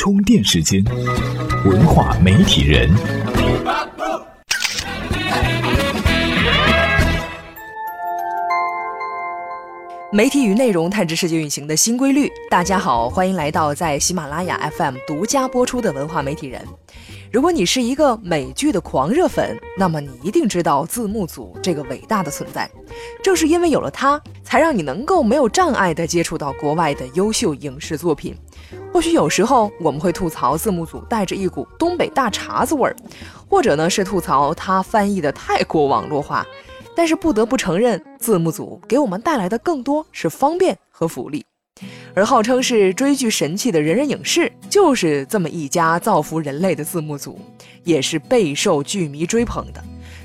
充电时间，文化媒体人。媒体与内容探知世界运行的新规律。大家好，欢迎来到在喜马拉雅 FM 独家播出的文化媒体人。如果你是一个美剧的狂热粉，那么你一定知道字幕组这个伟大的存在。正是因为有了它，才让你能够没有障碍地接触到国外的优秀影视作品。或许有时候我们会吐槽字幕组带着一股东北大碴子味儿，或者呢是吐槽它翻译的太过网络化。但是不得不承认，字幕组给我们带来的更多是方便和福利。而号称是追剧神器的人人影视，就是这么一家造福人类的字幕组，也是备受剧迷追捧的。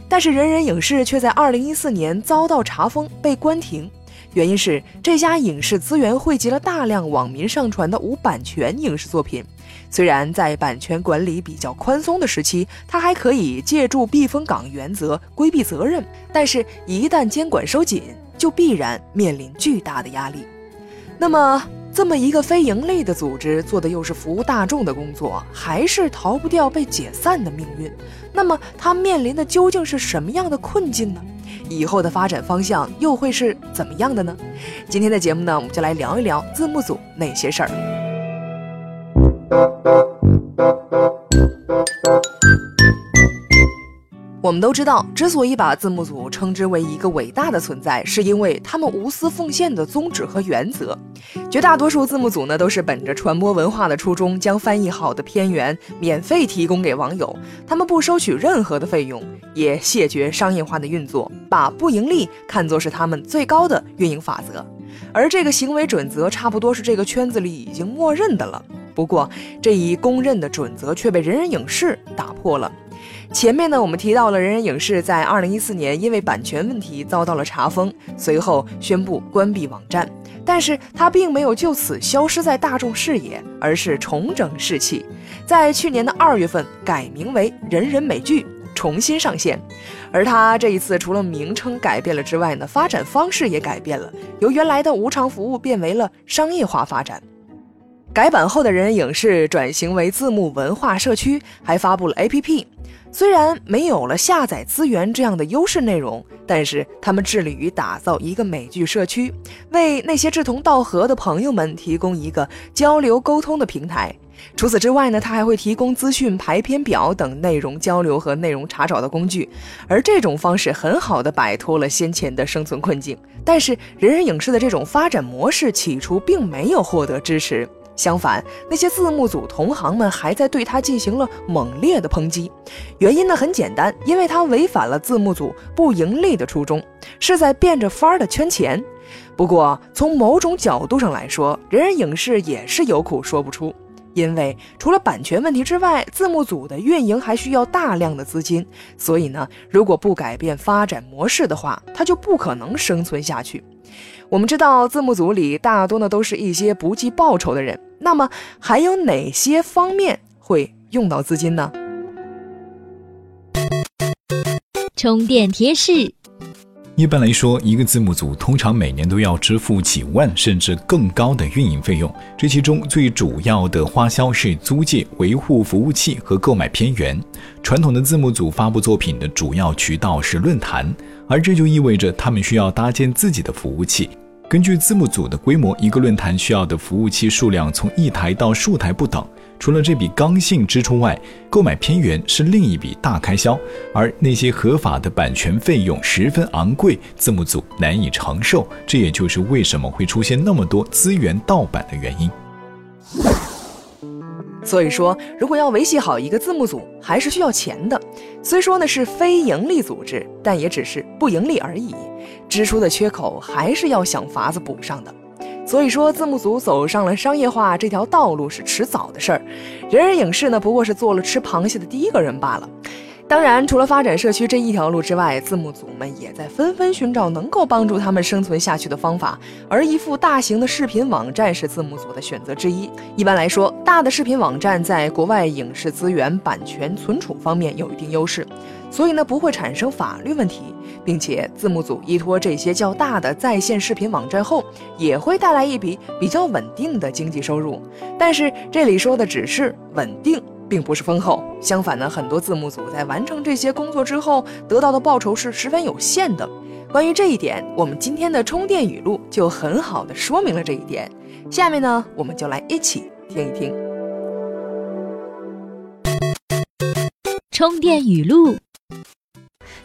但是人人影视却在2014年遭到查封，被关停。原因是这家影视资源汇集了大量网民上传的无版权影视作品。虽然在版权管理比较宽松的时期，它还可以借助避风港原则规避责任，但是，一旦监管收紧，就必然面临巨大的压力。那么，这么一个非盈利的组织，做的又是服务大众的工作，还是逃不掉被解散的命运。那么，它面临的究竟是什么样的困境呢？以后的发展方向又会是怎么样的呢？今天的节目呢，我们就来聊一聊字幕组那些事儿。我们都知道，之所以把字幕组称之为一个伟大的存在，是因为他们无私奉献的宗旨和原则。绝大多数字幕组呢，都是本着传播文化的初衷，将翻译好的片源免费提供给网友。他们不收取任何的费用，也谢绝商业化的运作，把不盈利看作是他们最高的运营法则。而这个行为准则，差不多是这个圈子里已经默认的了。不过，这一公认的准则却被人人影视打破了。前面呢，我们提到了人人影视在二零一四年因为版权问题遭到了查封，随后宣布关闭网站。但是它并没有就此消失在大众视野，而是重整士气，在去年的二月份改名为人人美剧，重新上线。而它这一次除了名称改变了之外呢，发展方式也改变了，由原来的无偿服务变为了商业化发展。改版后的人人影视转型为字幕文化社区，还发布了 APP。虽然没有了下载资源这样的优势内容，但是他们致力于打造一个美剧社区，为那些志同道合的朋友们提供一个交流沟通的平台。除此之外呢，他还会提供资讯排片表等内容交流和内容查找的工具。而这种方式很好的摆脱了先前的生存困境。但是人人影视的这种发展模式起初并没有获得支持。相反，那些字幕组同行们还在对他进行了猛烈的抨击。原因呢很简单，因为他违反了字幕组不盈利的初衷，是在变着法儿的圈钱。不过，从某种角度上来说，人人影视也是有苦说不出。因为除了版权问题之外，字幕组的运营还需要大量的资金，所以呢，如果不改变发展模式的话，它就不可能生存下去。我们知道，字幕组里大多呢都是一些不计报酬的人。那么还有哪些方面会用到资金呢？充电贴士。一般来说，一个字幕组通常每年都要支付几万甚至更高的运营费用。这其中最主要的花销是租借、维护服务器和购买片源。传统的字幕组发布作品的主要渠道是论坛，而这就意味着他们需要搭建自己的服务器。根据字幕组的规模，一个论坛需要的服务器数量从一台到数台不等。除了这笔刚性支出外，购买片源是另一笔大开销，而那些合法的版权费用十分昂贵，字幕组难以承受。这也就是为什么会出现那么多资源盗版的原因。所以说，如果要维系好一个字幕组，还是需要钱的。虽说呢是非盈利组织，但也只是不盈利而已，支出的缺口还是要想法子补上的。所以说，字幕组走上了商业化这条道路是迟早的事儿。人人影视呢，不过是做了吃螃蟹的第一个人罢了。当然，除了发展社区这一条路之外，字幕组们也在纷纷寻找能够帮助他们生存下去的方法。而一副大型的视频网站是字幕组的选择之一。一般来说，大的视频网站在国外影视资源版权存储方面有一定优势。所以呢不会产生法律问题，并且字幕组依托这些较大的在线视频网站后，也会带来一笔比较稳定的经济收入。但是这里说的只是稳定，并不是丰厚。相反呢，很多字幕组在完成这些工作之后，得到的报酬是十分有限的。关于这一点，我们今天的充电语录就很好的说明了这一点。下面呢，我们就来一起听一听充电语录。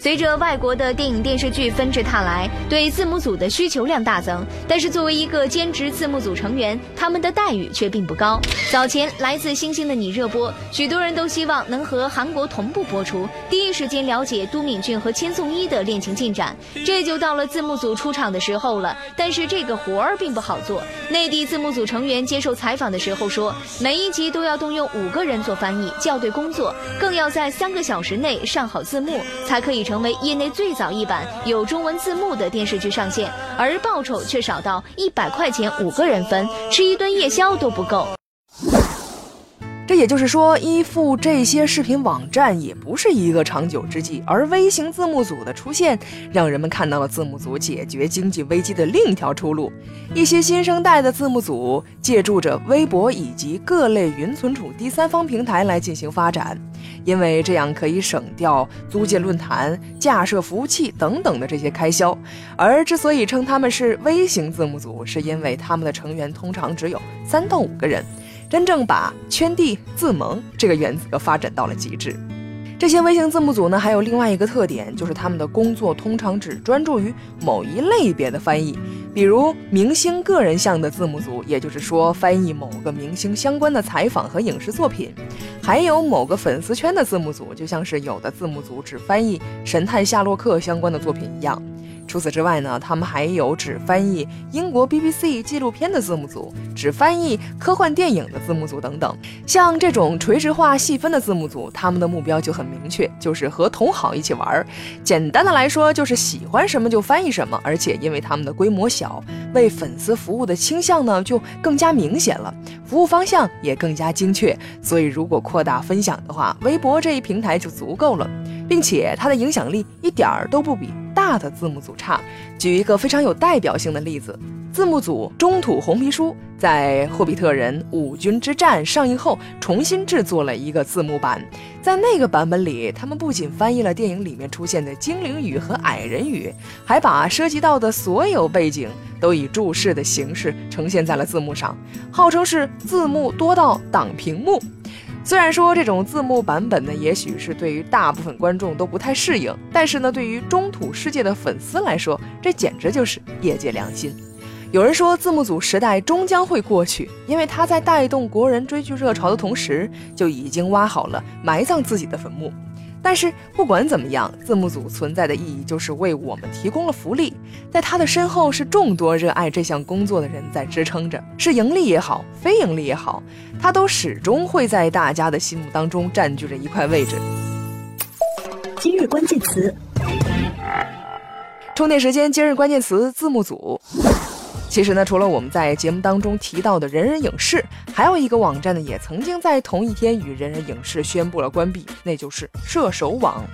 随着外国的电影电视剧纷至沓来，对字幕组的需求量大增。但是作为一个兼职字幕组成员，他们的待遇却并不高。早前来自星星的你热播，许多人都希望能和韩国同步播出，第一时间了解都敏俊和千颂伊的恋情进展。这就到了字幕组出场的时候了。但是这个活儿并不好做。内地字幕组成员接受采访的时候说，每一集都要动用五个人做翻译校对工作，更要在三个小时内上好字幕，才可以。成为业内最早一版有中文字幕的电视剧上线，而报酬却少到一百块钱五个人分，吃一顿夜宵都不够。这也就是说，依附这些视频网站也不是一个长久之计。而微型字幕组的出现，让人们看到了字幕组解决经济危机的另一条出路。一些新生代的字幕组借助着微博以及各类云存储第三方平台来进行发展，因为这样可以省掉租借论坛、架设服务器等等的这些开销。而之所以称他们是微型字幕组，是因为他们的成员通常只有三到五个人。真正把圈地自萌这个原则发展到了极致。这些微型字幕组呢，还有另外一个特点，就是他们的工作通常只专注于某一类别的翻译，比如明星个人向的字幕组，也就是说翻译某个明星相关的采访和影视作品；还有某个粉丝圈的字幕组，就像是有的字幕组只翻译神探夏洛克相关的作品一样。除此之外呢，他们还有只翻译英国 BBC 纪录片的字幕组，只翻译科幻电影的字幕组等等。像这种垂直化细分的字幕组，他们的目标就很明确，就是和同好一起玩。简单的来说，就是喜欢什么就翻译什么。而且因为他们的规模小，为粉丝服务的倾向呢就更加明显了，服务方向也更加精确。所以如果扩大分享的话，微博这一平台就足够了，并且它的影响力一点儿都不比。大的字幕组差。举一个非常有代表性的例子，字幕组中土红皮书在《霍比特人：五军之战》上映后，重新制作了一个字幕版。在那个版本里，他们不仅翻译了电影里面出现的精灵语和矮人语，还把涉及到的所有背景都以注释的形式呈现在了字幕上，号称是字幕多到挡屏幕。虽然说这种字幕版本呢，也许是对于大部分观众都不太适应，但是呢，对于中土世界的粉丝来说，这简直就是业界良心。有人说，字幕组时代终将会过去，因为他在带动国人追剧热潮的同时，就已经挖好了埋葬自己的坟墓。但是不管怎么样，字幕组存在的意义就是为我们提供了福利，在他的身后是众多热爱这项工作的人在支撑着，是盈利也好，非盈利也好，他都始终会在大家的心目当中占据着一块位置。今日关键词，充电时间，今日关键词：字幕组。其实呢，除了我们在节目当中提到的人人影视，还有一个网站呢，也曾经在同一天与人人影视宣布了关闭，那就是射手网。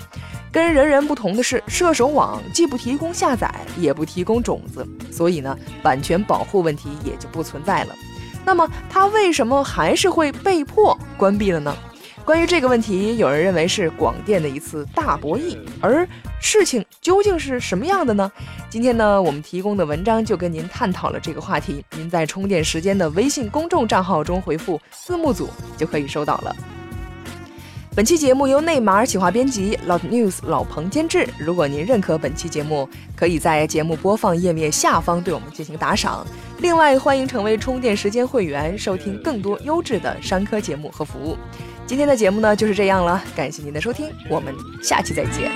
跟人人不同的是，射手网既不提供下载，也不提供种子，所以呢，版权保护问题也就不存在了。那么，它为什么还是会被迫关闭了呢？关于这个问题，有人认为是广电的一次大博弈，而事情究竟是什么样的呢？今天呢，我们提供的文章就跟您探讨了这个话题。您在充电时间的微信公众账号中回复“字幕组”就可以收到了。本期节目由内马尔企划编辑，老 news 老彭监制。如果您认可本期节目，可以在节目播放页面下方对我们进行打赏。另外，欢迎成为充电时间会员，收听更多优质的商科节目和服务。今天的节目呢就是这样了，感谢您的收听，我们下期再见。